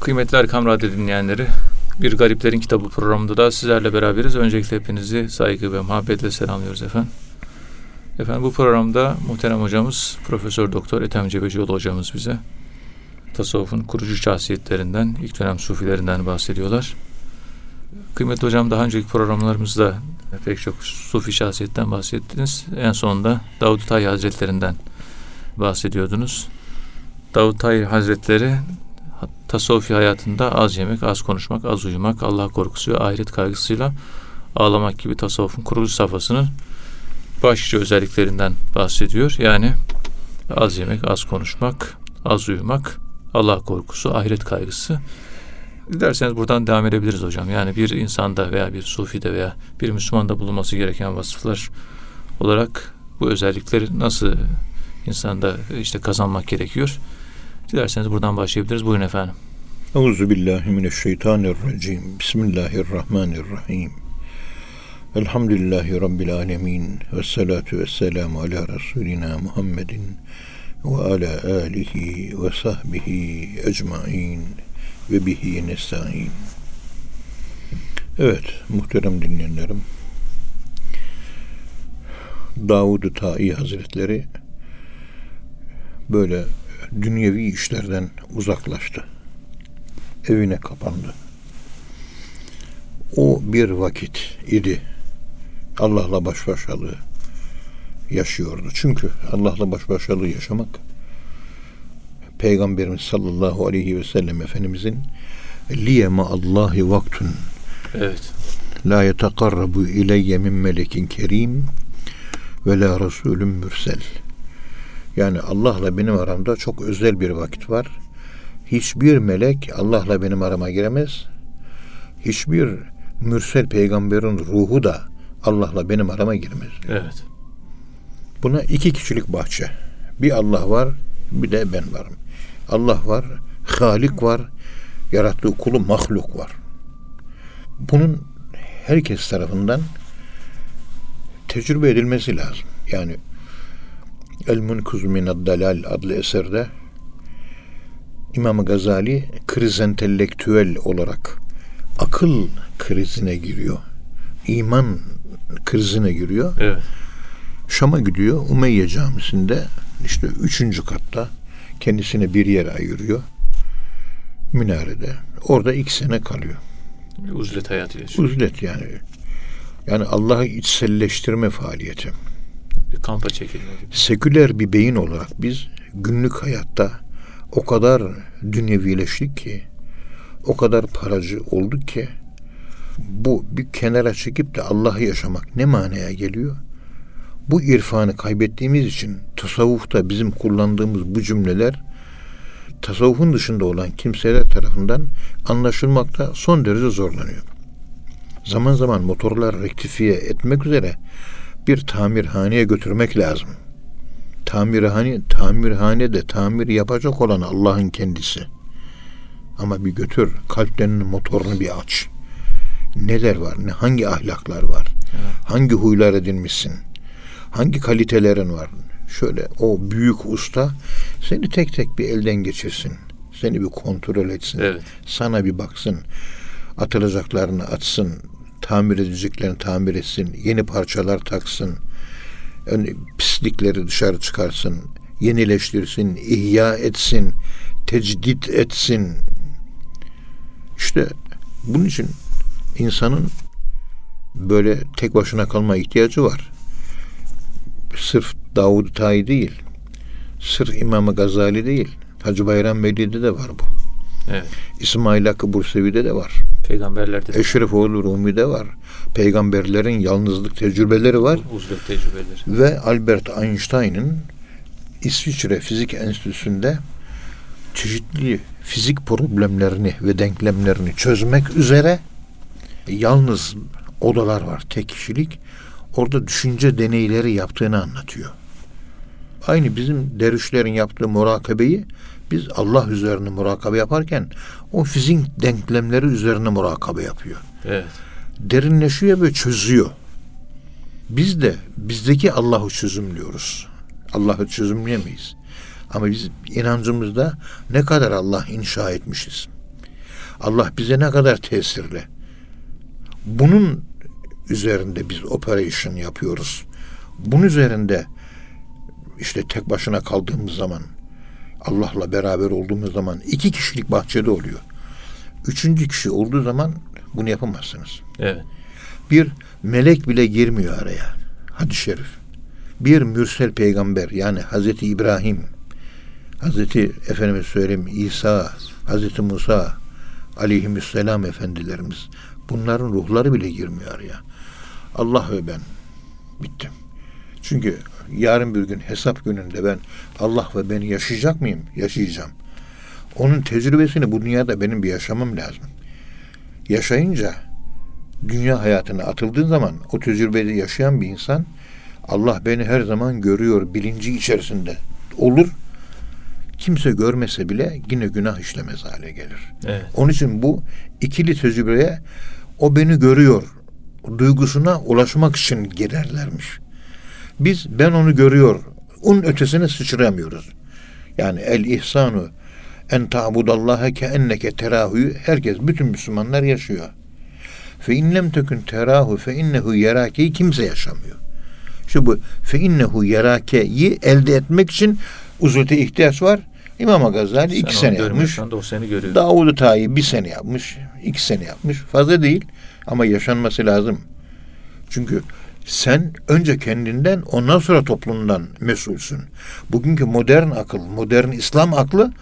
Kıymetli Erkam Radyo dinleyenleri, Bir Gariplerin Kitabı programında da sizlerle beraberiz. Öncelikle hepinizi saygı ve muhabbetle selamlıyoruz efendim. Efendim bu programda muhterem hocamız Profesör Doktor Ethem Cebecioğlu hocamız bize tasavvufun kurucu şahsiyetlerinden, ilk dönem sufilerinden bahsediyorlar. Kıymetli hocam daha önceki programlarımızda pek çok sufi şahsiyetten bahsettiniz. En sonunda Davud Tay Hazretlerinden bahsediyordunuz. Davud Tay Hazretleri tasavvufi hayatında az yemek, az konuşmak, az uyumak, Allah korkusu ve ahiret kaygısıyla ağlamak gibi tasavvufun kuruluş safhasının başlıca özelliklerinden bahsediyor. Yani az yemek, az konuşmak, az uyumak, Allah korkusu, ahiret kaygısı. Dilerseniz buradan devam edebiliriz hocam. Yani bir insanda veya bir sufide veya bir Müslümanda bulunması gereken vasıflar olarak bu özellikleri nasıl insanda işte kazanmak gerekiyor? Dilerseniz buradan başlayabiliriz. Buyurun efendim. Euzu billahi mineşşeytanirracim. Bismillahirrahmanirrahim. Elhamdülillahi rabbil alamin ve salatu vesselamu ala resulina Muhammedin ve ala alihi ve sahbihi ecmaîn ve bihi nestaîn. Evet, muhterem dinleyenlerim. Davud-u Ta'i Hazretleri böyle dünyevi işlerden uzaklaştı. Evine kapandı. O bir vakit idi. Allah'la baş başalığı yaşıyordu. Çünkü Allah'la baş başalığı yaşamak Peygamberimiz sallallahu aleyhi ve sellem Efendimizin liyema Allahi vaktun Evet. la yetekarrabu ileyye min melekin kerim ve la resulüm mürsel. Yani Allah'la benim aramda çok özel bir vakit var. Hiçbir melek Allah'la benim arama giremez. Hiçbir mürsel peygamberin ruhu da Allah'la benim arama girmez. Evet. Buna iki kişilik bahçe. Bir Allah var, bir de ben varım. Allah var, Halik var, yarattığı kulu mahluk var. Bunun herkes tarafından tecrübe edilmesi lazım. Yani El Munkuz Minad Dalal adlı eserde İmam Gazali kriz entelektüel olarak akıl krizine giriyor. İman krizine giriyor. Evet. Şam'a gidiyor. Umeyye Camisi'nde işte üçüncü katta kendisine bir yer ayırıyor. Minarede. Orada iki sene kalıyor. Uzlet hayatı yaşıyor. Uzlet yani. Yani Allah'ı içselleştirme faaliyeti. Bir kampa çekilme gibi. Seküler bir beyin olarak biz günlük hayatta o kadar dünyevileştik ki, o kadar paracı olduk ki, bu bir kenara çekip de Allah'ı yaşamak ne manaya geliyor? Bu irfanı kaybettiğimiz için tasavvufta bizim kullandığımız bu cümleler tasavvufun dışında olan kimseler tarafından anlaşılmakta son derece zorlanıyor. Zaman zaman motorlar rektifiye etmek üzere bir tamirhaneye götürmek lazım. Tamirhane, tamirhanede tamir yapacak olan Allah'ın kendisi. Ama bir götür, kalplerinin motorunu bir aç. Neler var, ne hangi ahlaklar var, Evet. hangi huylar edinmişsin, hangi kalitelerin var. Şöyle o büyük usta seni tek tek bir elden geçirsin. Seni bir kontrol etsin. Evet. Sana bir baksın. Atılacaklarını atsın. Tamir edeceklerini tamir etsin. Yeni parçalar taksın. Ön- pislikleri dışarı çıkarsın. Yenileştirsin. ihya etsin. Tecdit etsin. İşte bunun için insanın böyle tek başına kalma ihtiyacı var. Sırf Davud Tayi değil. Sırf İmam Gazali değil. Hacı Bayram Veli'de de var bu. Evet. İsmail Hakkı Bursevi'de de var. Peygamberlerde de Eşrefoğlu Rumi'de var. Peygamberlerin yalnızlık tecrübeleri var. uzlet tecrübeleri. Ve Albert Einstein'ın İsviçre Fizik Enstitüsü'nde çeşitli fizik problemlerini ve denklemlerini çözmek üzere yalnız odalar var, tek kişilik. Orada düşünce deneyleri yaptığını anlatıyor. Aynı bizim dervişlerin yaptığı murakabeyi biz Allah üzerine murakabe yaparken o fizik denklemleri üzerine murakabe yapıyor. Evet. Derinleşiyor ve çözüyor. Biz de bizdeki Allah'ı çözümlüyoruz. Allah'ı çözümleyemeyiz. Ama biz inancımızda ne kadar Allah inşa etmişiz. Allah bize ne kadar tesirli. Bunun üzerinde biz operation yapıyoruz. Bunun üzerinde işte tek başına kaldığımız zaman Allah'la beraber olduğumuz zaman iki kişilik bahçede oluyor. Üçüncü kişi olduğu zaman bunu yapamazsınız. Evet. Bir melek bile girmiyor araya. Hadis-i şerif. Bir mürsel peygamber yani Hazreti İbrahim, Hazreti Efendimiz söyleyeyim İsa, Hazreti Musa aleyhisselam efendilerimiz bunların ruhları bile girmiyor araya. Allah ve ben bittim. Çünkü yarın bir gün hesap gününde ben Allah ve beni yaşayacak mıyım? Yaşayacağım. Onun tecrübesini bu dünyada benim bir yaşamam lazım. Yaşayınca dünya hayatına atıldığın zaman o tecrübeyi yaşayan bir insan Allah beni her zaman görüyor bilinci içerisinde olur. Kimse görmese bile yine günah işlemez hale gelir. Evet. Onun için bu ikili tecrübeye o beni görüyor duygusuna ulaşmak için girerlermiş. Biz ben onu görüyor. Onun ötesine sıçramıyoruz. Yani el ihsanu en ta'budallaha ke enneke terahuyu herkes bütün Müslümanlar yaşıyor. Fe inlem tekün terahu fe innehu yerakeyi kimse yaşamıyor. Şu bu fe innehu yerakeyi elde etmek için uzvete ihtiyaç var. İmam Gazali iki Sen sene yapmış. da o seni görüyor. Davud-u Tayi bir sene yapmış, iki sene yapmış. Fazla değil ama yaşanması lazım. Çünkü sen önce kendinden ondan sonra toplumdan mesulsün. Bugünkü modern akıl, modern İslam aklı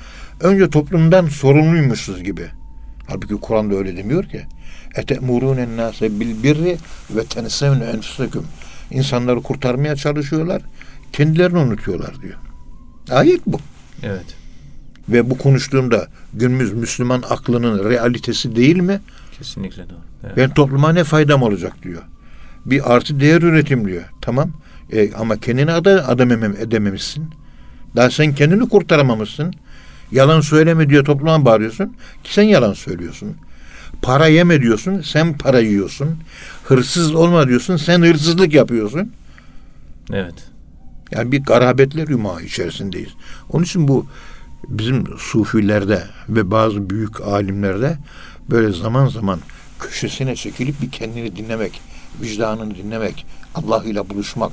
önce toplumdan sorumluymuşuz gibi. Halbuki Kur'an'da öyle demiyor ki. Ete'murûnen nâse bil birri ve tensevne enfusekum. İnsanları kurtarmaya çalışıyorlar. Kendilerini unutuyorlar diyor. Ayet bu. Evet. Ve bu konuştuğumda günümüz Müslüman aklının realitesi değil mi? Kesinlikle doğru. Evet. Ben topluma ne faydam olacak diyor. Bir artı değer üretim diyor. Tamam. E, ama kendini ada, adam emem- edememişsin. Daha sen kendini kurtaramamışsın. Yalan söyleme diyor topluma bağırıyorsun. Ki sen yalan söylüyorsun. Para yeme diyorsun. Sen para yiyorsun. Hırsız olma diyorsun. Sen hırsızlık yapıyorsun. Evet. Yani bir garabetler yumağı içerisindeyiz. Onun için bu bizim sufilerde ve bazı büyük alimlerde böyle zaman zaman köşesine çekilip bir kendini dinlemek, vicdanını dinlemek, Allah ile buluşmak,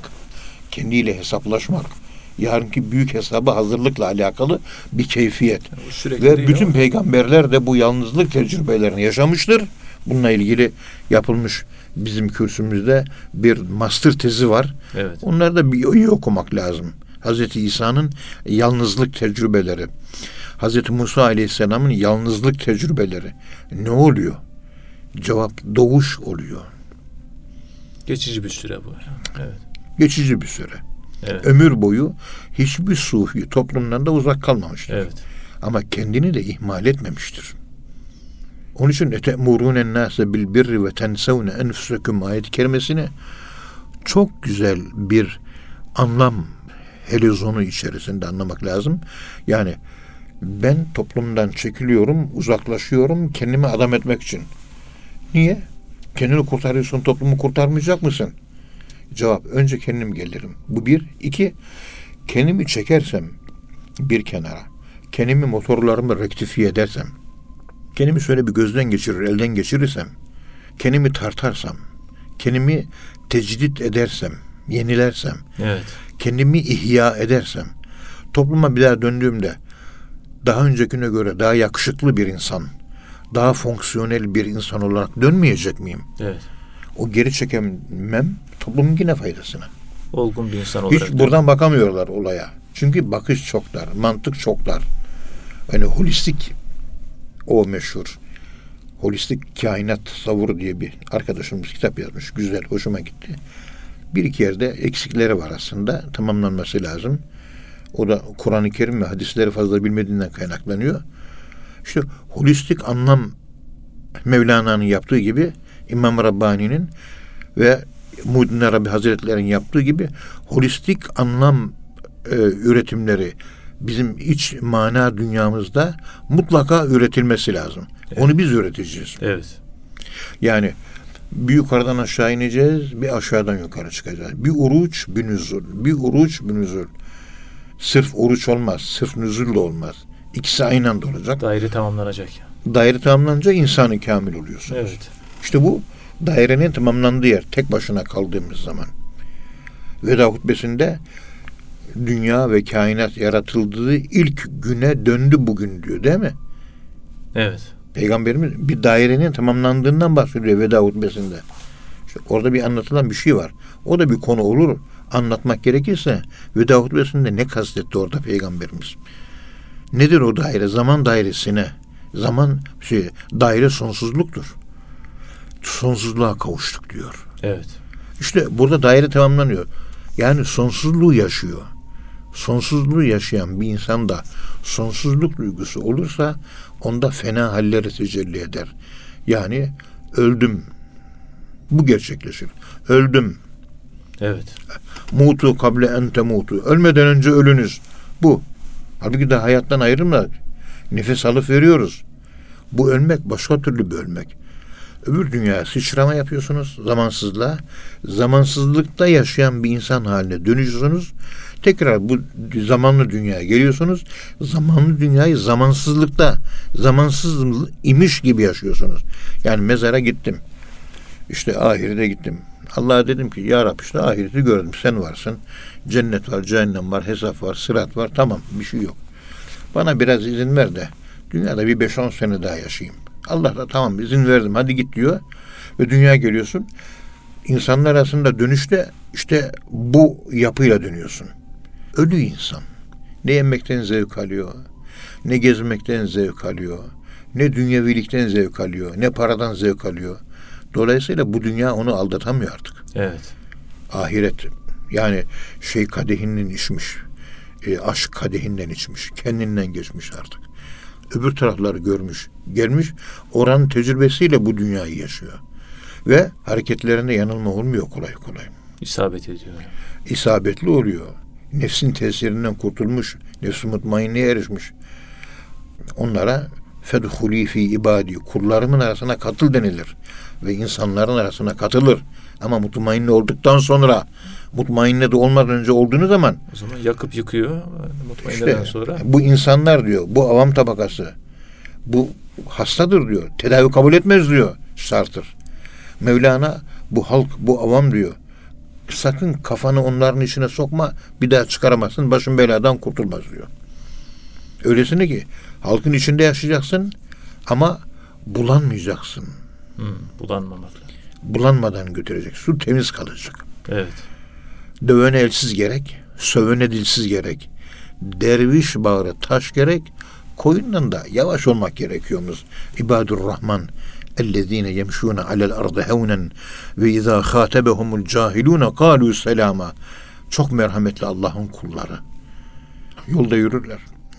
kendiyle hesaplaşmak, yarınki büyük hesaba hazırlıkla alakalı bir keyfiyet. Sürekli Ve bütün ama- peygamberler de bu yalnızlık tecrübelerini yaşamıştır. Bununla ilgili yapılmış bizim kürsümüzde bir master tezi var. Evet. Onları da bir iyi okumak lazım. Hazreti İsa'nın yalnızlık tecrübeleri. Hazreti Musa Aleyhisselam'ın yalnızlık tecrübeleri. Ne oluyor? Cevap doğuş oluyor. Geçici bir süre bu. Evet. Geçici bir süre. Evet. Ömür boyu hiçbir sufi toplumdan da uzak kalmamıştır. Evet. Ama kendini de ihmal etmemiştir. Onun için ete'murûnen nâse bil birri ve tensevne enfusekum ayet-i kerimesini çok güzel bir anlam helizonu içerisinde anlamak lazım. Yani ben toplumdan çekiliyorum, uzaklaşıyorum kendimi adam etmek için. Niye? Kendini kurtarıyorsun, toplumu kurtarmayacak mısın? Cevap, önce kendim gelirim. Bu bir. iki kendimi çekersem bir kenara, kendimi motorlarımı rektifiye edersem, kendimi şöyle bir gözden geçirir, elden geçirirsem, kendimi tartarsam, kendimi tecdit edersem, yenilersem, Evet. kendimi ihya edersem, topluma bir daha döndüğümde daha öncekine göre daha yakışıklı bir insan, daha fonksiyonel bir insan olarak dönmeyecek miyim? Evet. O geri çekemem toplumun yine faydasına. Olgun bir insan olarak. Hiç buradan bakamıyorlar olaya. Çünkü bakış çok dar, mantık çok dar. Yani holistik o meşhur. Holistik kainat tasavvuru diye bir arkadaşımız kitap yazmış. Güzel, hoşuma gitti. Bir iki yerde eksikleri var aslında. Tamamlanması lazım. O da Kur'an-ı Kerim ve hadisleri fazla bilmediğinden kaynaklanıyor. İşte holistik anlam Mevlana'nın yaptığı gibi İmam Rabbani'nin ve Muhyiddin Arabi Hazretleri'nin yaptığı gibi holistik anlam e, üretimleri bizim iç mana dünyamızda mutlaka üretilmesi lazım. Onu biz üreteceğiz. Evet. Yani bir yukarıdan aşağı ineceğiz, bir aşağıdan yukarı çıkacağız. Bir uruç, bir nüzul. Bir uruç, bir nüzul. Sırf uruç olmaz, sırf nüzul de olmaz. İkisi aynı anda olacak. Daire tamamlanacak. Daire tamamlanınca insanı kamil oluyorsunuz. Evet. İşte bu dairenin tamamlandığı yer. Tek başına kaldığımız zaman. Veda hutbesinde dünya ve kainat yaratıldığı ilk güne döndü bugün diyor değil mi? Evet. Peygamberimiz bir dairenin tamamlandığından bahsediyor veda hutbesinde. İşte orada bir anlatılan bir şey var. O da bir konu olur. Anlatmak gerekirse veda hutbesinde ne kastetti orada peygamberimiz? Nedir o daire? Zaman dairesine. Zaman şey daire sonsuzluktur. Sonsuzluğa kavuştuk diyor. Evet. İşte burada daire tamamlanıyor. Yani sonsuzluğu yaşıyor. Sonsuzluğu yaşayan bir insanda sonsuzluk duygusu olursa onda fena halleri tecelli eder. Yani öldüm. Bu gerçekleşir. Öldüm. Evet. Mutu kable ente mutu. Ölmeden önce ölünüz. Bu. Halbuki de hayattan ayrılmadık. Nefes alıp veriyoruz. Bu ölmek başka türlü bir ölmek. Öbür dünya sıçrama yapıyorsunuz zamansızlığa. Zamansızlıkta yaşayan bir insan haline dönüşüyorsunuz. Tekrar bu zamanlı dünyaya geliyorsunuz. Zamanlı dünyayı zamansızlıkta, zamansız imiş gibi yaşıyorsunuz. Yani mezara gittim. İşte ahirete gittim. Allah'a dedim ki ya Rabbi işte ahireti gördüm. Sen varsın. Cennet var, cehennem var, hesap var, sırat var. Tamam bir şey yok. Bana biraz izin ver de dünyada bir 5-10 sene daha yaşayayım. Allah da tamam izin verdim hadi git diyor. Ve dünya geliyorsun. İnsanlar arasında dönüşte işte bu yapıyla dönüyorsun. Ölü insan. Ne yemekten zevk alıyor, ne gezmekten zevk alıyor, ne dünyevilikten zevk alıyor, ne paradan zevk alıyor. Dolayısıyla bu dünya onu aldatamıyor artık. Evet. Ahiret yani şey kadehinden içmiş, e, aşk kadehinden içmiş, kendinden geçmiş artık. Öbür tarafları görmüş, gelmiş, oranın tecrübesiyle bu dünyayı yaşıyor. Ve hareketlerinde yanılma olmuyor kolay kolay. İsabet ediyor. İsabetli oluyor. Nefsin tesirinden kurtulmuş, nefsi mutmainneye erişmiş. Onlara fedhuli fi ibadi kullarımın arasına katıl denilir ve insanların arasına katılır. Ama mutmainne olduktan sonra mutmainne de olmadan önce olduğunuz zaman O zaman yakıp yıkıyor. Mutmainneden işte sonra. bu insanlar diyor, bu avam tabakası bu hastadır diyor. Tedavi kabul etmez diyor Sartır. Mevlana bu halk, bu avam diyor. Sakın kafanı onların içine sokma, bir daha çıkaramazsın, başın beladan kurtulmaz diyor. Öylesine ki halkın içinde yaşayacaksın ama bulanmayacaksın. Hı, bulanmamakla. Bulanmadan götürecek. Su temiz kalacak. Evet. Dövene elsiz gerek, sövene dilsiz gerek. Derviş bağrı taş gerek, koyundan da yavaş olmak gerekiyormuş. İbadur Rahman ellezine yemşûne alel ardı hevnen ve izâ khâtebehumul cahilûne kâlû selâma. Çok merhametli Allah'ın kulları. Yolda yürürler.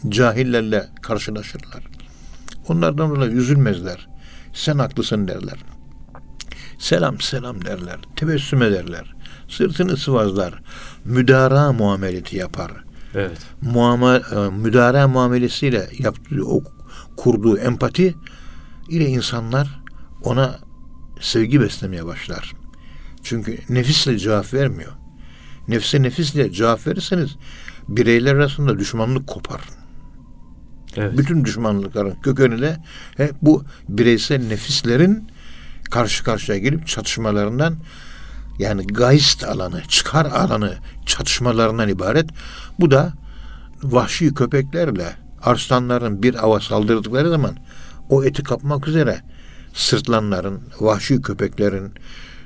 Cahillerle karşılaşırlar. Onlardan dolayı üzülmezler. Sen haklısın derler. Selam selam derler. Tebessüm ederler. Sırtını sıvazlar. Müdara muameleti yapar. Evet. Muamel, e, müdara muamelesiyle yaptığı o kurduğu empati ile insanlar ona sevgi beslemeye başlar. Çünkü nefisle cevap vermiyor. Nefse nefisle cevap verirseniz bireyler arasında düşmanlık kopar. Evet. Bütün düşmanlıkların kökeni de hep bu bireysel nefislerin karşı karşıya gelip çatışmalarından yani gaist alanı, çıkar alanı çatışmalarından ibaret. Bu da vahşi köpeklerle arslanların bir ava saldırdıkları zaman o eti kapmak üzere sırtlanların, vahşi köpeklerin,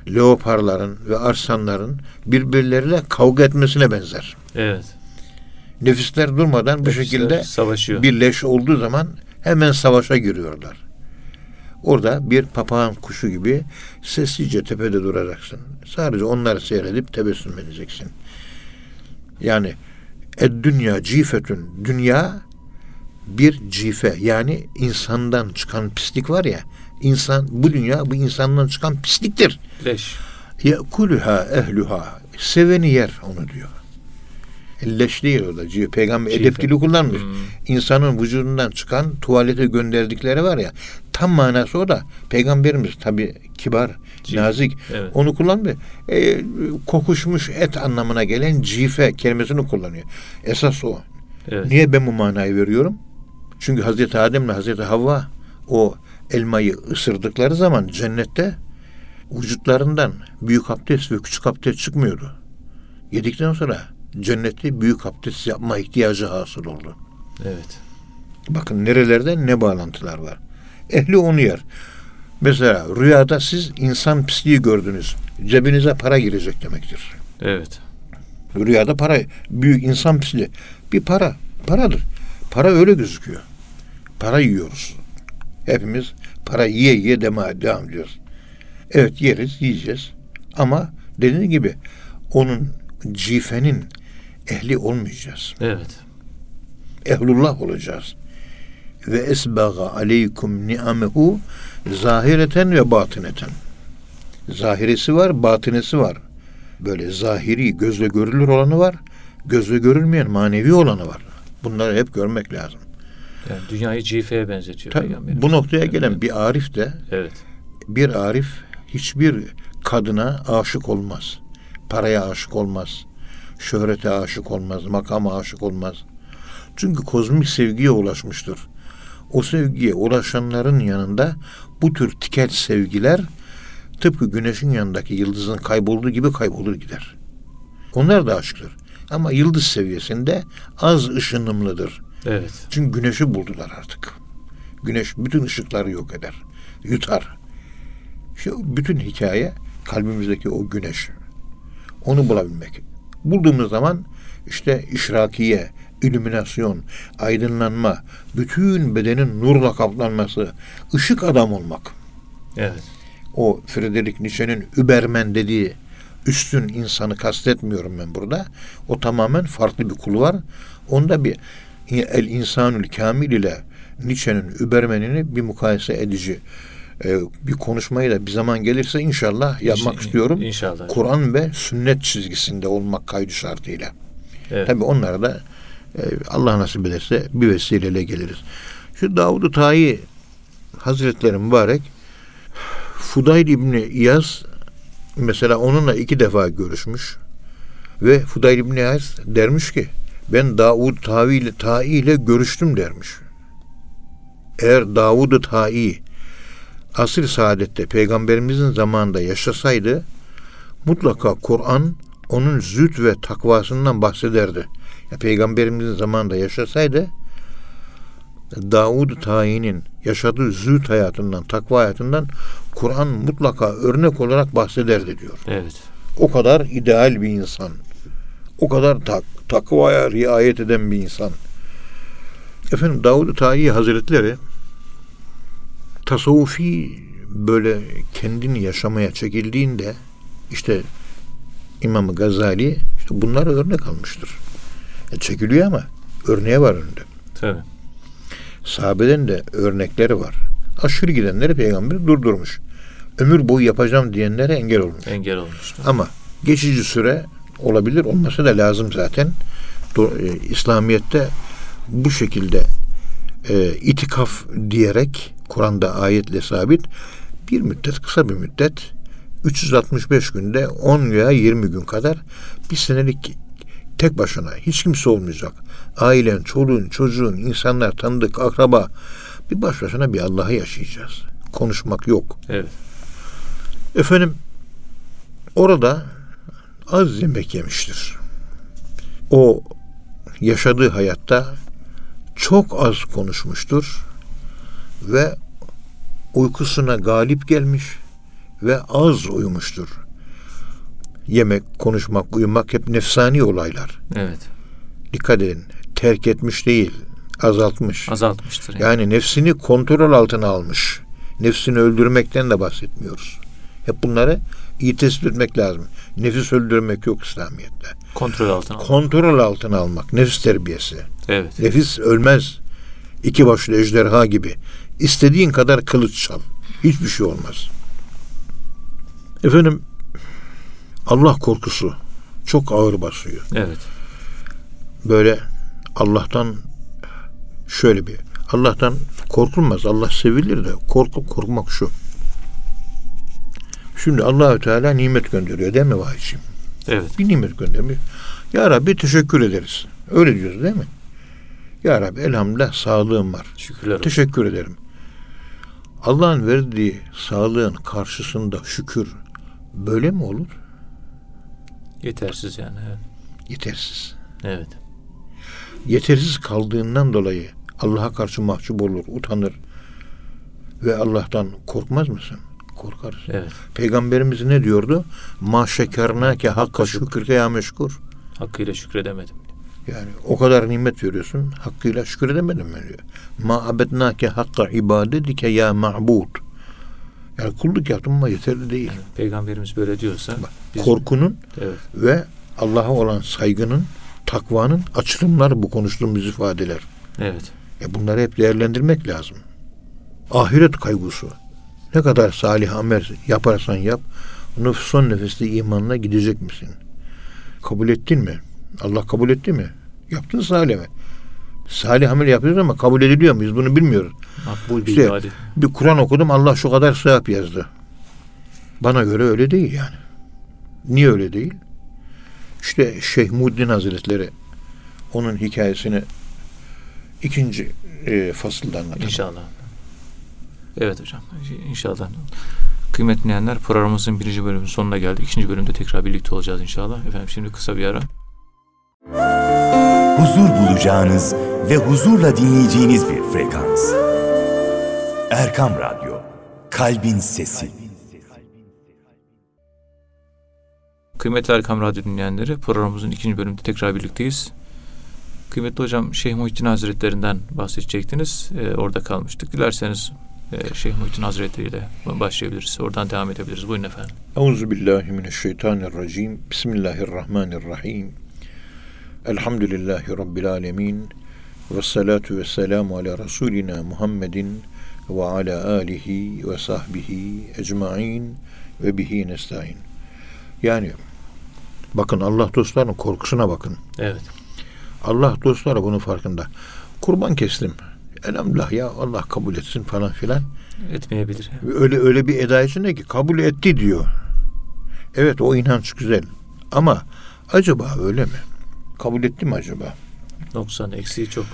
leoparların ve arslanların birbirleriyle kavga etmesine benzer. Evet. Nefisler durmadan bu Nefisler şekilde savaşıyor. birleş olduğu zaman hemen savaşa giriyorlar. Orada bir papağan kuşu gibi sessizce tepede duracaksın. Sadece onları seyredip tebessüm edeceksin. Yani ed dünya cifetün dünya bir cife yani insandan çıkan pislik var ya insan bu dünya bu insandan çıkan pisliktir. Leş. Yekuluha ehluha seveni yer onu diyor. Leş değil orada. Cife. Peygamber edep dili kullanmış. Hmm. İnsanın vücudundan çıkan tuvalete gönderdikleri var ya tam manası o da. Peygamberimiz tabi kibar, Cife. nazik. Evet. Onu kullanmıyor. E, kokuşmuş et anlamına gelen cife kelimesini kullanıyor. Esas o. Evet. Niye ben bu manayı veriyorum? Çünkü Hazreti Adem ile Hazreti Havva o elmayı ısırdıkları zaman cennette vücutlarından büyük abdest ve küçük abdest çıkmıyordu. Yedikten sonra cennette büyük abdest yapma ihtiyacı hasıl oldu. Evet. Bakın nerelerde ne bağlantılar var. Ehli onu yer. Mesela rüyada siz insan pisliği gördünüz. Cebinize para girecek demektir. Evet. Rüyada para, büyük insan pisliği. Bir para, paradır. Para öyle gözüküyor. Para yiyoruz. Hepimiz para yiye yiye devam, devam ediyoruz. Evet yeriz, yiyeceğiz. Ama dediğim gibi onun cifenin ehli olmayacağız. Evet. Ehlullah olacağız. Ve esbaga aleykum ni'amehu zahireten ve batineten. Zahiresi var, batinesi var. Böyle zahiri, gözle görülür olanı var. Gözle görülmeyen manevi olanı var. Bunları hep görmek lazım. Yani dünyayı cifeye benzetiyor Tabii, bu noktaya gelen bir arif de Evet. bir arif hiçbir kadına aşık olmaz. Paraya aşık olmaz. Şöhrete aşık olmaz. Makama aşık olmaz. Çünkü kozmik sevgiye ulaşmıştır. O sevgiye ulaşanların yanında bu tür tikel sevgiler tıpkı güneşin yanındaki yıldızın kaybolduğu gibi kaybolur gider. Onlar da aşktır. Ama yıldız seviyesinde az ışınımlıdır. Evet. Çünkü güneşi buldular artık. Güneş bütün ışıkları yok eder. Yutar. Şu bütün hikaye kalbimizdeki o güneş. Onu bulabilmek. Bulduğumuz zaman işte işrakiye, ilüminasyon, aydınlanma, bütün bedenin nurla kaplanması, ışık adam olmak. Evet. O Friedrich Nietzsche'nin Übermen dediği üstün insanı kastetmiyorum ben burada. O tamamen farklı bir kulu var. Onda bir el insanül kamil ile Nietzsche'nin Übermen'ini bir mukayese edici e, bir konuşmayı da bir zaman gelirse inşallah yapmak İnş- istiyorum. İnşallah. Kur'an ve sünnet çizgisinde olmak kaydı şartıyla. Evet. Tabi onlara da e, Allah nasip ederse bir vesileyle geliriz. Şu Davud-u Tayi Hazretleri mübarek Fudayl İbni İyaz mesela onunla iki defa görüşmüş ve Fudayl İbni İyaz dermiş ki ben Davud Tavi ile Tai ile görüştüm dermiş. Eğer Davud-u Tai asr saadette peygamberimizin zamanında yaşasaydı mutlaka Kur'an onun züht ve takvasından bahsederdi. Ya, peygamberimizin zamanında yaşasaydı Davud Tayi'nin yaşadığı züht hayatından, takva hayatından Kur'an mutlaka örnek olarak bahsederdi diyor. Evet. O kadar ideal bir insan. O kadar tak, takvaya riayet eden bir insan. Efendim Davud-u Tayi Hazretleri tasavvufi böyle kendini yaşamaya çekildiğinde işte İmam Gazali işte bunlar örnek almıştır. E, çekiliyor ama örneğe var önünde. Tabii. Sahabeden de örnekleri var. Aşırı gidenleri peygamber durdurmuş. Ömür boyu yapacağım diyenlere engel olmuş. Engel olmuştu. Ama geçici süre olabilir. Olması da lazım zaten. Do- e, İslamiyet'te bu şekilde e, itikaf diyerek Kur'an'da ayetle sabit bir müddet kısa bir müddet 365 günde 10 veya 20 gün kadar bir senelik tek başına hiç kimse olmayacak. Ailen, çoluğun, çocuğun, insanlar, tanıdık, akraba bir baş başına bir Allah'ı yaşayacağız. Konuşmak yok. Evet. Efendim orada az yemek yemiştir. O yaşadığı hayatta çok az konuşmuştur ve uykusuna galip gelmiş ve az uyumuştur. Yemek, konuşmak, uyumak hep nefsani olaylar. Evet. Dikkat edin. Terk etmiş değil, azaltmış. Azaltmıştır. Yani. Yani nefsini kontrol altına almış. Nefsini öldürmekten de bahsetmiyoruz. Hep bunları iyi tespit etmek lazım. Nefis öldürmek yok İslamiyet'te. Kontrol altına almak. Kontrol altına almak, nefis terbiyesi. Evet. Nefis ölmez. İki başlı ejderha gibi. İstediğin kadar kılıç çal. Hiçbir şey olmaz. Efendim Allah korkusu çok ağır basıyor. Evet. böyle Allah'tan şöyle bir Allah'tan korkulmaz. Allah sevilir de korku korkmak şu. Şimdi Allahü Teala nimet gönderiyor değil mi vahiyciğim? Evet. Bir nimet göndermiş. Ya Rabbi teşekkür ederiz. Öyle diyoruz değil mi? Ya Rabbi elhamdülillah sağlığım var. Şükürler olsun. Teşekkür ederim. Allah'ın verdiği sağlığın karşısında şükür böyle mi olur? Yetersiz yani. Evet. Yetersiz. evet. Yetersiz kaldığından dolayı Allah'a karşı mahcup olur, utanır ve Allah'tan korkmaz mısın? Korkarız. Evet. Peygamberimiz ne diyordu? Ma şekernake hakka şükürke ya meşkur. Hakkıyla şükredemedim. Yani o kadar nimet veriyorsun, hakkıyla şükür edemedim mi diyor. Ma abednake hakka ibadetike ya ma'bud. Yani kulluk yaptım ama yeterli değil. Peygamberimiz böyle diyorsa biz- Korkunun evet. ve Allah'a olan saygının, takvanın açılımları bu konuştuğumuz ifadeler. Evet. E bunları hep değerlendirmek lazım. Ahiret kaygısı. Ne kadar salih amel yaparsan yap, son nefeste imanla gidecek misin? Kabul ettin mi? Allah kabul etti mi? Yaptın salih mi? Salih amel yapıyoruz ama kabul ediliyor mu? Biz bunu bilmiyoruz. Makbul İşte- ibadet. Bir Kur'an okudum Allah şu kadar sevap yazdı. Bana göre öyle değil yani. Niye öyle değil? İşte Şeyh Muddin Hazretleri onun hikayesini ikinci e, fasılda anlatır. İnşallah. Evet hocam. İnşallah. Kıymetli dinleyenler programımızın birinci bölümünün sonuna geldik. İkinci bölümde tekrar birlikte olacağız inşallah. Efendim şimdi kısa bir ara. huzur bulacağınız ve huzurla dinleyeceğiniz bir frekans. Erkam Radyo, Kalbin Sesi. Kıymetli Erkam Radyo dinleyenleri programımızın ikinci bölümünde tekrar birlikteyiz. Kıymetli hocam Şeyh Muhittin Hazretlerinden bahsedecektiniz. Ee, orada kalmıştık. Dilerseniz Şeyh Muhittin Hazretleri ile başlayabiliriz. Oradan devam edebiliriz. Buyurun efendim. Euzu billahi mineşşeytanirracim. Bismillahirrahmanirrahim. Elhamdülillahi rabbil alamin. Ve salatu ve selamu ala Resulina Muhammedin ve ala alihi ve sahbihi ecmain ve bihi nestaîn. Yani bakın Allah dostlarının korkusuna bakın. Evet. Allah dostları bunun farkında. Kurban kestim. Elhamdülillah ya Allah kabul etsin falan filan. Etmeyebilir. Öyle öyle bir eda içinde ki kabul etti diyor. Evet o inanç güzel. Ama acaba öyle mi? Kabul etti mi acaba? Noksan eksiği çok.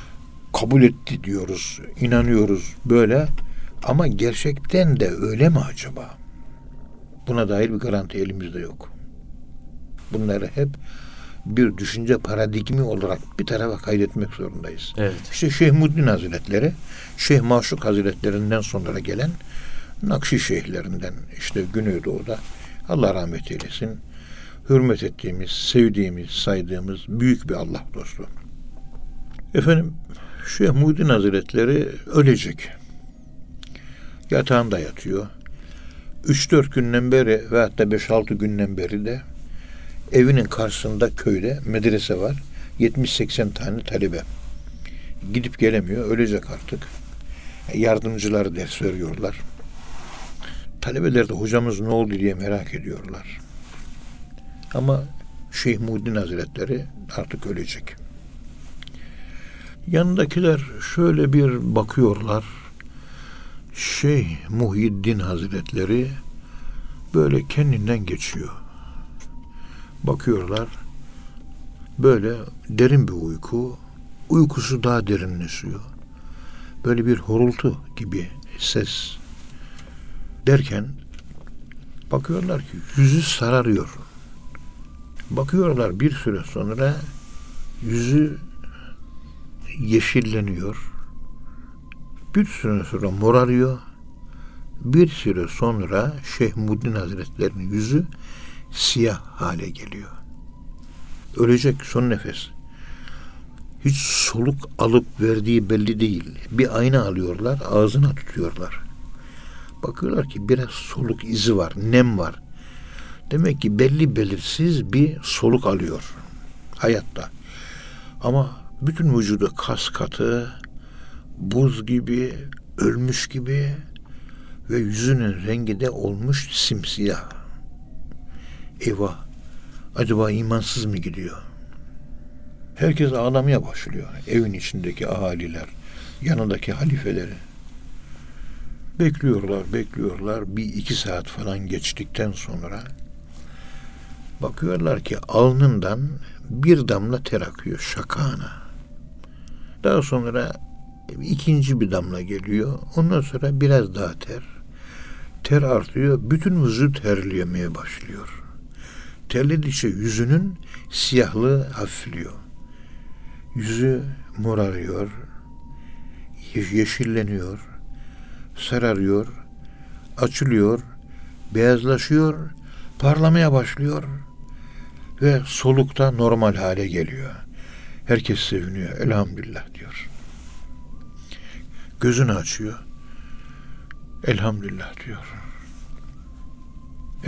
Kabul etti diyoruz, inanıyoruz böyle. Ama gerçekten de öyle mi acaba? Buna dair bir garanti elimizde yok. Bunları hep bir düşünce paradigmi olarak bir tarafa kaydetmek zorundayız. Evet. İşte Şeyh Muddin Hazretleri, Şeyh Maşuk Hazretlerinden sonra gelen Nakşi şeyhlerinden işte Güneydoğu'da Allah rahmet eylesin. Hürmet ettiğimiz, sevdiğimiz, saydığımız büyük bir Allah dostu. Efendim Şeyh Muddin Hazretleri ölecek. Yatağında yatıyor. 3-4 günden beri ve hatta 5-6 günden beri de evinin karşısında köyde medrese var. 70-80 tane talebe. Gidip gelemiyor. Ölecek artık. Yardımcıları ders veriyorlar. Talebeler de hocamız ne oldu diye merak ediyorlar. Ama Şeyh Muhyiddin Hazretleri artık ölecek. Yanındakiler şöyle bir bakıyorlar. Şeyh Muhyiddin Hazretleri böyle kendinden geçiyor. Bakıyorlar. Böyle derin bir uyku. Uykusu daha derinleşiyor. Böyle bir horultu gibi ses. Derken bakıyorlar ki yüzü sararıyor. Bakıyorlar bir süre sonra yüzü yeşilleniyor. Bir süre sonra morarıyor. Bir süre sonra Şeyh Muddin Hazretleri'nin yüzü siyah hale geliyor. Ölecek son nefes. Hiç soluk alıp verdiği belli değil. Bir ayna alıyorlar, ağzına tutuyorlar. Bakıyorlar ki biraz soluk izi var, nem var. Demek ki belli belirsiz bir soluk alıyor hayatta. Ama bütün vücudu kas katı, buz gibi, ölmüş gibi ve yüzünün rengi de olmuş simsiyah. Eyvah, acaba imansız mı gidiyor? Herkes ağlamaya başlıyor. Evin içindeki ahaliler, yanındaki halifeleri. Bekliyorlar, bekliyorlar. Bir iki saat falan geçtikten sonra bakıyorlar ki alnından bir damla ter akıyor şakana. Daha sonra ikinci bir damla geliyor. Ondan sonra biraz daha ter. Ter artıyor. Bütün vücut terlemeye başlıyor. Terledikçe yüzünün siyahlığı hafifliyor. Yüzü morarıyor. ye- Yeşilleniyor. Sararıyor. Açılıyor. Beyazlaşıyor. Parlamaya başlıyor. Ve solukta normal hale geliyor. Herkes seviniyor. Elhamdülillah diyor. Gözünü açıyor. Elhamdülillah diyor.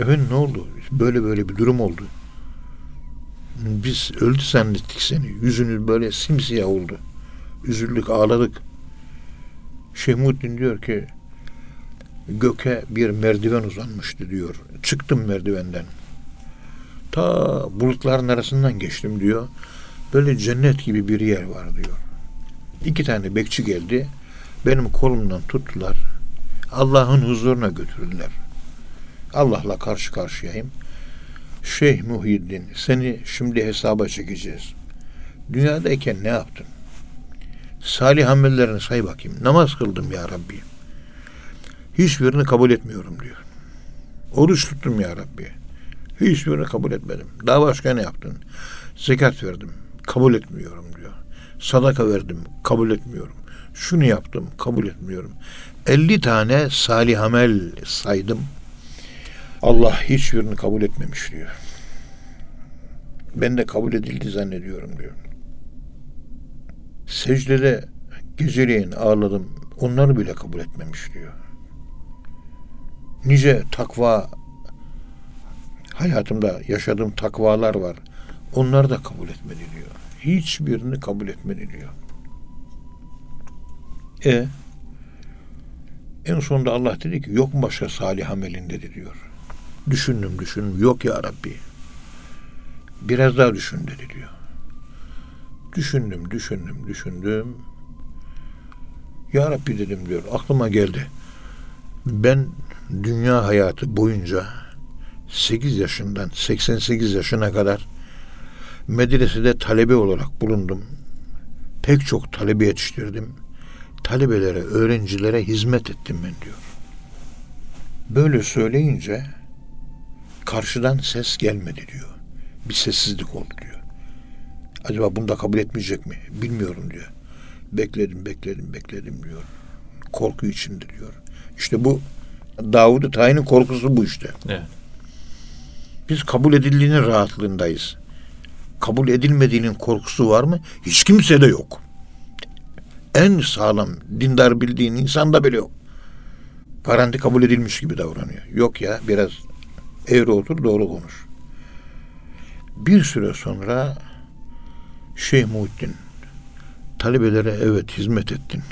Efendim ne oldu? Böyle böyle bir durum oldu. Biz öldü zannettik seni. Yüzünüz böyle simsiyah oldu. Üzüldük, ağladık. Şeyh diyor ki göke bir merdiven uzanmıştı diyor. Çıktım merdivenden. Ta bulutların arasından geçtim diyor. Böyle cennet gibi bir yer var diyor. İki tane bekçi geldi. Benim kolumdan tuttular. Allah'ın huzuruna götürdüler. Allah'la karşı karşıyayım. Şeyh Muhyiddin seni şimdi hesaba çekeceğiz. Dünyadayken ne yaptın? Salih amellerini say bakayım. Namaz kıldım ya Rabbi. Hiçbirini kabul etmiyorum diyor. Oruç tuttum ya Rabbi. Hiçbirini kabul etmedim. Daha başka ne yaptın? Zekat verdim. Kabul etmiyorum diyor. Sadaka verdim. Kabul etmiyorum. Şunu yaptım. Kabul etmiyorum. 50 tane salih amel saydım. Allah hiçbirini kabul etmemiş diyor. Ben de kabul edildi zannediyorum diyor. Secdede geceleyin ağladım. Onları bile kabul etmemiş diyor. Nice takva hayatımda yaşadığım takvalar var. Onları da kabul etmedi diyor. Hiçbirini kabul etmedi diyor. E en sonunda Allah dedi ki yok mu başka salih amelin dedi diyor. Düşündüm düşündüm. Yok ya Rabbi. Biraz daha düşün dedi diyor. Düşündüm, düşündüm, düşündüm. Ya Rabbi dedim diyor. Aklıma geldi. Ben dünya hayatı boyunca 8 yaşından 88 yaşına kadar medresede talebe olarak bulundum. Pek çok talebe yetiştirdim. Talebelere, öğrencilere hizmet ettim ben diyor. Böyle söyleyince karşıdan ses gelmedi diyor. Bir sessizlik oldu diyor. Acaba bunu da kabul etmeyecek mi? Bilmiyorum diyor. Bekledim, bekledim, bekledim diyor. Korku içinde diyor. İşte bu Davud-u Tayin'in korkusu bu işte. Evet. Biz kabul edildiğinin rahatlığındayız. Kabul edilmediğinin korkusu var mı? Hiç kimse de yok. En sağlam dindar bildiğin insanda bile yok. Garanti kabul edilmiş gibi davranıyor. Yok ya biraz eğri otur doğru konuş. Bir süre sonra Şeyh Muhittin talebelere evet hizmet ettin.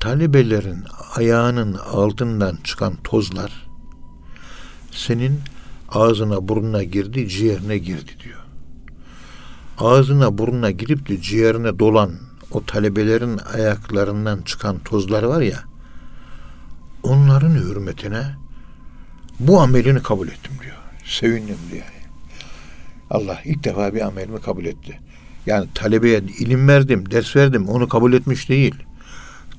Talebelerin ayağının altından çıkan tozlar senin ağzına burnuna girdi, ciğerine girdi diyor. Ağzına burnuna girip de ciğerine dolan o talebelerin ayaklarından çıkan tozlar var ya onların hürmetine bu amelini kabul ettim diyor. Sevindim diyor. Allah ilk defa bir amelimi kabul etti. Yani talebeye ilim verdim, ders verdim onu kabul etmiş değil.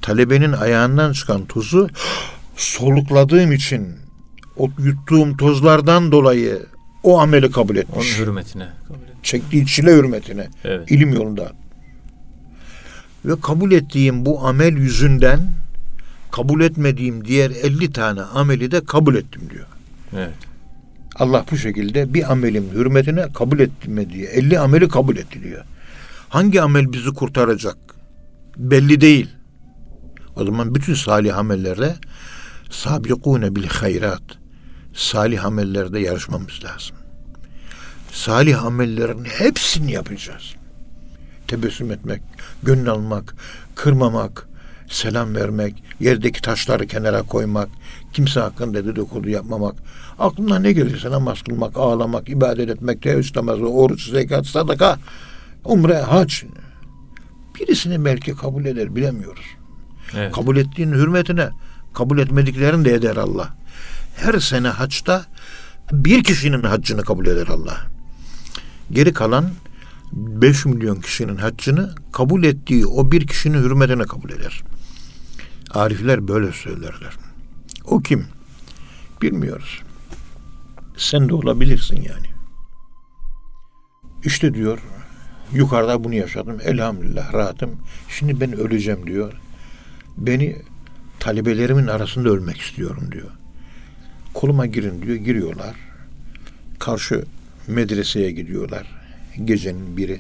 Talebenin ayağından çıkan tozu solukladığım için o yuttuğum tozlardan dolayı o ameli kabul Onun etmiş. hürmetine. kabul et. Çektiği çile hürmetine. Evet. ilim yolunda. Ve kabul ettiğim bu amel yüzünden kabul etmediğim diğer 50 tane ameli de kabul ettim diyor. Evet. Allah bu şekilde bir amelin hürmetine kabul etmediği 50 ameli kabul etti diyor. Hangi amel bizi kurtaracak? Belli değil. O zaman bütün salih amellerde sabikune bil hayrat salih amellerde yarışmamız lazım. Salih amellerin hepsini yapacağız. Tebessüm etmek, gönül almak, kırmamak, selam vermek, yerdeki taşları kenara koymak, kimse hakkında dedikodu yapmamak, aklına ne gelirse namaz kılmak, ağlamak, ibadet etmek, teheccüd namazı, oruç, zekat, sadaka, umre, hac. Birisini belki kabul eder, bilemiyoruz. Evet. Kabul ettiğin hürmetine kabul etmediklerini de eder Allah. Her sene haçta bir kişinin haccını kabul eder Allah. Geri kalan 5 milyon kişinin haccını kabul ettiği o bir kişinin hürmetine kabul eder. Arifler böyle söylerler. O kim? Bilmiyoruz. Sen de olabilirsin yani. İşte diyor yukarıda bunu yaşadım. Elhamdülillah rahatım. Şimdi ben öleceğim diyor. Beni talebelerimin arasında ölmek istiyorum diyor. Koluma girin diyor. Giriyorlar. Karşı medreseye gidiyorlar. Gecenin biri.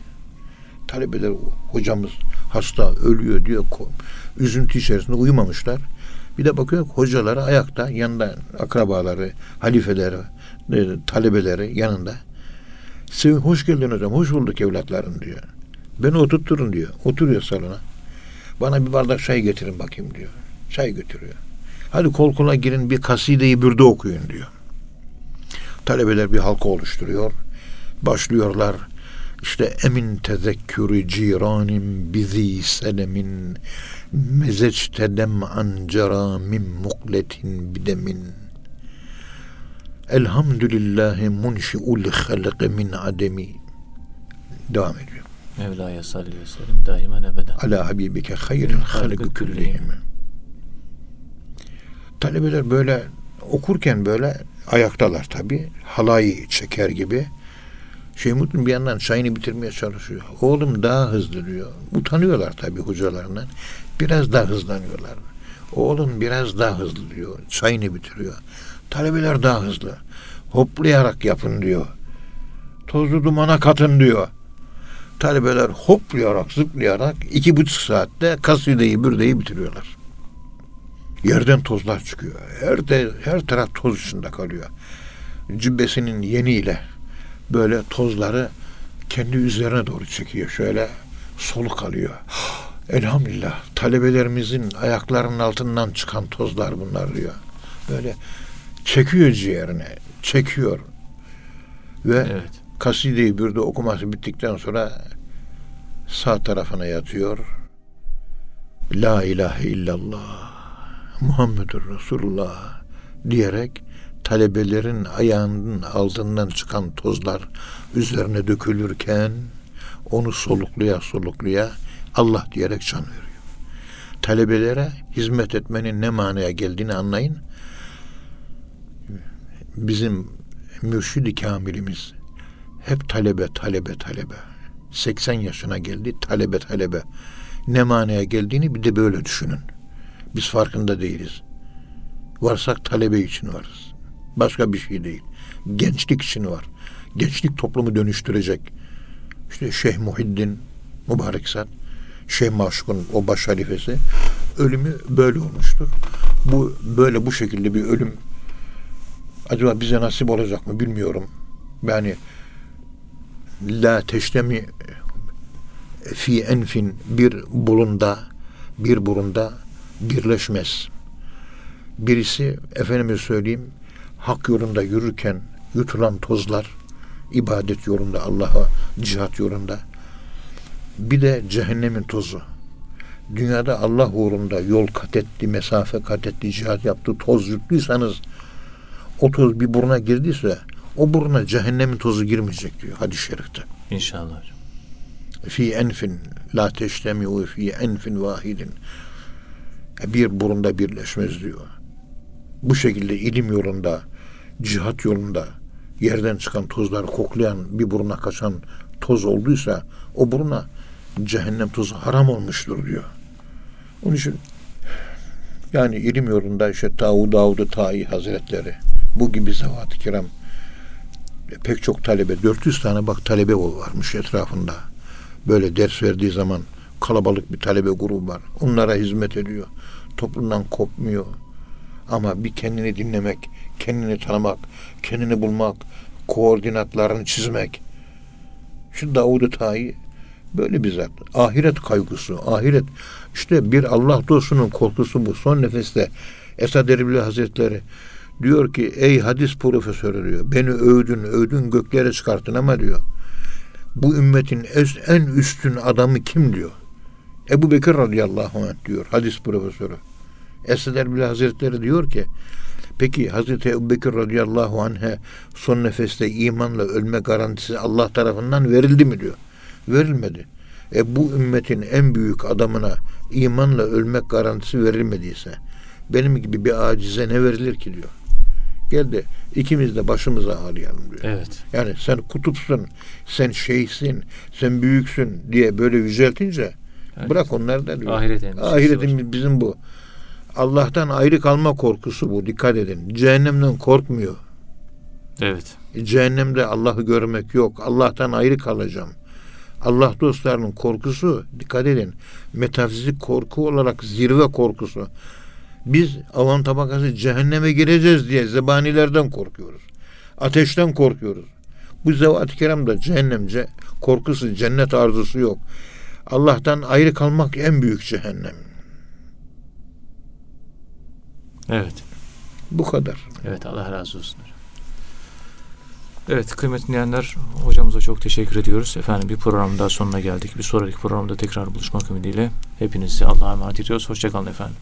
Talebeler hocamız hasta ölüyor diyor. Üzüntü içerisinde uyumamışlar. Bir de bakıyor hocaları ayakta yanında akrabaları, halifeleri, e, talebeleri yanında. Size hoş geldin hocam, hoş bulduk evlatlarım diyor. Beni oturtturun diyor. Oturuyor salona. Bana bir bardak çay getirin bakayım diyor. Çay götürüyor. Hadi kol kola girin bir kasideyi bürde okuyun diyor. Talebeler bir halka oluşturuyor. Başlıyorlar. İşte emin tezekkürü ciranim bizi selemin mezeçte dem ancara min mukletin bidemin Elhamdülillahi munşi'ul halqi min ademi devam ediyor. Mevla'ya salli ve sellem daimen ebeden. Ala habibike hayril halqi küllihim. Talebeler böyle okurken böyle ayaktalar tabi. Halayı çeker gibi. Şey Mutlu bir yandan çayını bitirmeye çalışıyor. Oğlum daha hızlı diyor. Utanıyorlar tabi hocalarından. Biraz daha hızlanıyorlar. Oğlum biraz daha hızlı diyor. Çayını bitiriyor. Talebeler daha hızlı. Hoplayarak yapın diyor. Tozlu dumana katın diyor. Talebeler hoplayarak, zıplayarak iki buçuk saatte kasideyi, bürdeyi bitiriyorlar. Yerden tozlar çıkıyor. Her, de, her taraf toz içinde kalıyor. Cübbesinin yeniyle böyle tozları kendi üzerine doğru çekiyor. Şöyle soluk alıyor. Elhamdülillah talebelerimizin ayaklarının altından çıkan tozlar bunlar diyor. Böyle çekiyor ciğerine, çekiyor. Ve evet. kasideyi bir de okuması bittikten sonra sağ tarafına yatıyor. La ilahe illallah Muhammedur Resulullah diyerek talebelerin ayağının altından çıkan tozlar üzerine dökülürken onu solukluya solukluya Allah diyerek can veriyor. Talebelere hizmet etmenin ne manaya geldiğini anlayın bizim mürşidi kamilimiz hep talebe, talebe, talebe. 80 yaşına geldi, talebe, talebe. Ne manaya geldiğini bir de böyle düşünün. Biz farkında değiliz. Varsak talebe için varız. Başka bir şey değil. Gençlik için var. Gençlik toplumu dönüştürecek. İşte Şeyh Muhiddin Mübarek Zat, Şeyh Maşuk'un o baş halifesi ölümü böyle olmuştur. Bu böyle bu şekilde bir ölüm Acaba bize nasip olacak mı bilmiyorum. Yani la teştemi fi enfin bir bulunda bir burunda birleşmez. Birisi efendime söyleyeyim hak yolunda yürürken yutulan tozlar ibadet yolunda Allah'a cihat yolunda bir de cehennemin tozu. Dünyada Allah uğrunda yol kat etti, mesafe kat etti, cihat yaptı, toz yüklüyseniz o toz bir buruna girdiyse o buruna cehennemin tozu girmeyecek diyor hadis-i şerifte. İnşallah. Fi enfin la teştemiu fi enfin vahidin. Bir burunda birleşmez diyor. Bu şekilde ilim yolunda, cihat yolunda yerden çıkan tozları koklayan bir buruna kaçan toz olduysa o buruna cehennem tozu haram olmuştur diyor. Onun için yani ilim yolunda işte Tavu Davud-u Tai Hazretleri bu gibi zevat-ı kiram pek çok talebe 400 tane bak talebe varmış etrafında. Böyle ders verdiği zaman kalabalık bir talebe grubu var. Onlara hizmet ediyor. Toplumdan kopmuyor. Ama bir kendini dinlemek, kendini tanımak, kendini bulmak, koordinatlarını çizmek. Şu Davud-u Tayi böyle bir zat. Ahiret kaygısı, ahiret. işte bir Allah dostunun korkusu bu. Son nefeste Esad Erbil Hazretleri Diyor ki ey hadis profesörü diyor. Beni övdün övdün göklere çıkarttın ama diyor. Bu ümmetin en üstün adamı kim diyor. Ebu Bekir radıyallahu anh diyor hadis profesörü. Esed Erbil Hazretleri diyor ki peki Hazreti Ebu Bekir radıyallahu anh'e son nefeste imanla ölme garantisi Allah tarafından verildi mi diyor. Verilmedi. E bu ümmetin en büyük adamına imanla ölmek garantisi verilmediyse benim gibi bir acize ne verilir ki diyor. Gel de ikimiz de başımıza ağlayalım diyor. Evet. Yani sen kutupsun, sen şeysin, sen büyüksün diye böyle yüceltince Evet. bırak onları da diyor. Ahiret endişesi var. Bizim bu. Allah'tan ayrı kalma korkusu bu. Dikkat edin. Cehennemden korkmuyor. Evet. E, Cehennemde Allah'ı görmek yok. Allah'tan ayrı kalacağım. Allah dostlarının korkusu dikkat edin. Metafizik korku olarak zirve korkusu. Biz avam tabakası cehenneme gireceğiz diye zebanilerden korkuyoruz. Ateşten korkuyoruz. Bu zevat-ı kiramda cehennemce korkusu, cennet arzusu yok. Allah'tan ayrı kalmak en büyük cehennem. Evet. Bu kadar. Evet Allah razı olsun. Evet kıymetli dinleyenler hocamıza çok teşekkür ediyoruz. Efendim bir program daha sonuna geldik. Bir sonraki programda tekrar buluşmak ümidiyle hepinizi Allah'a emanet ediyoruz. Hoşçakalın efendim.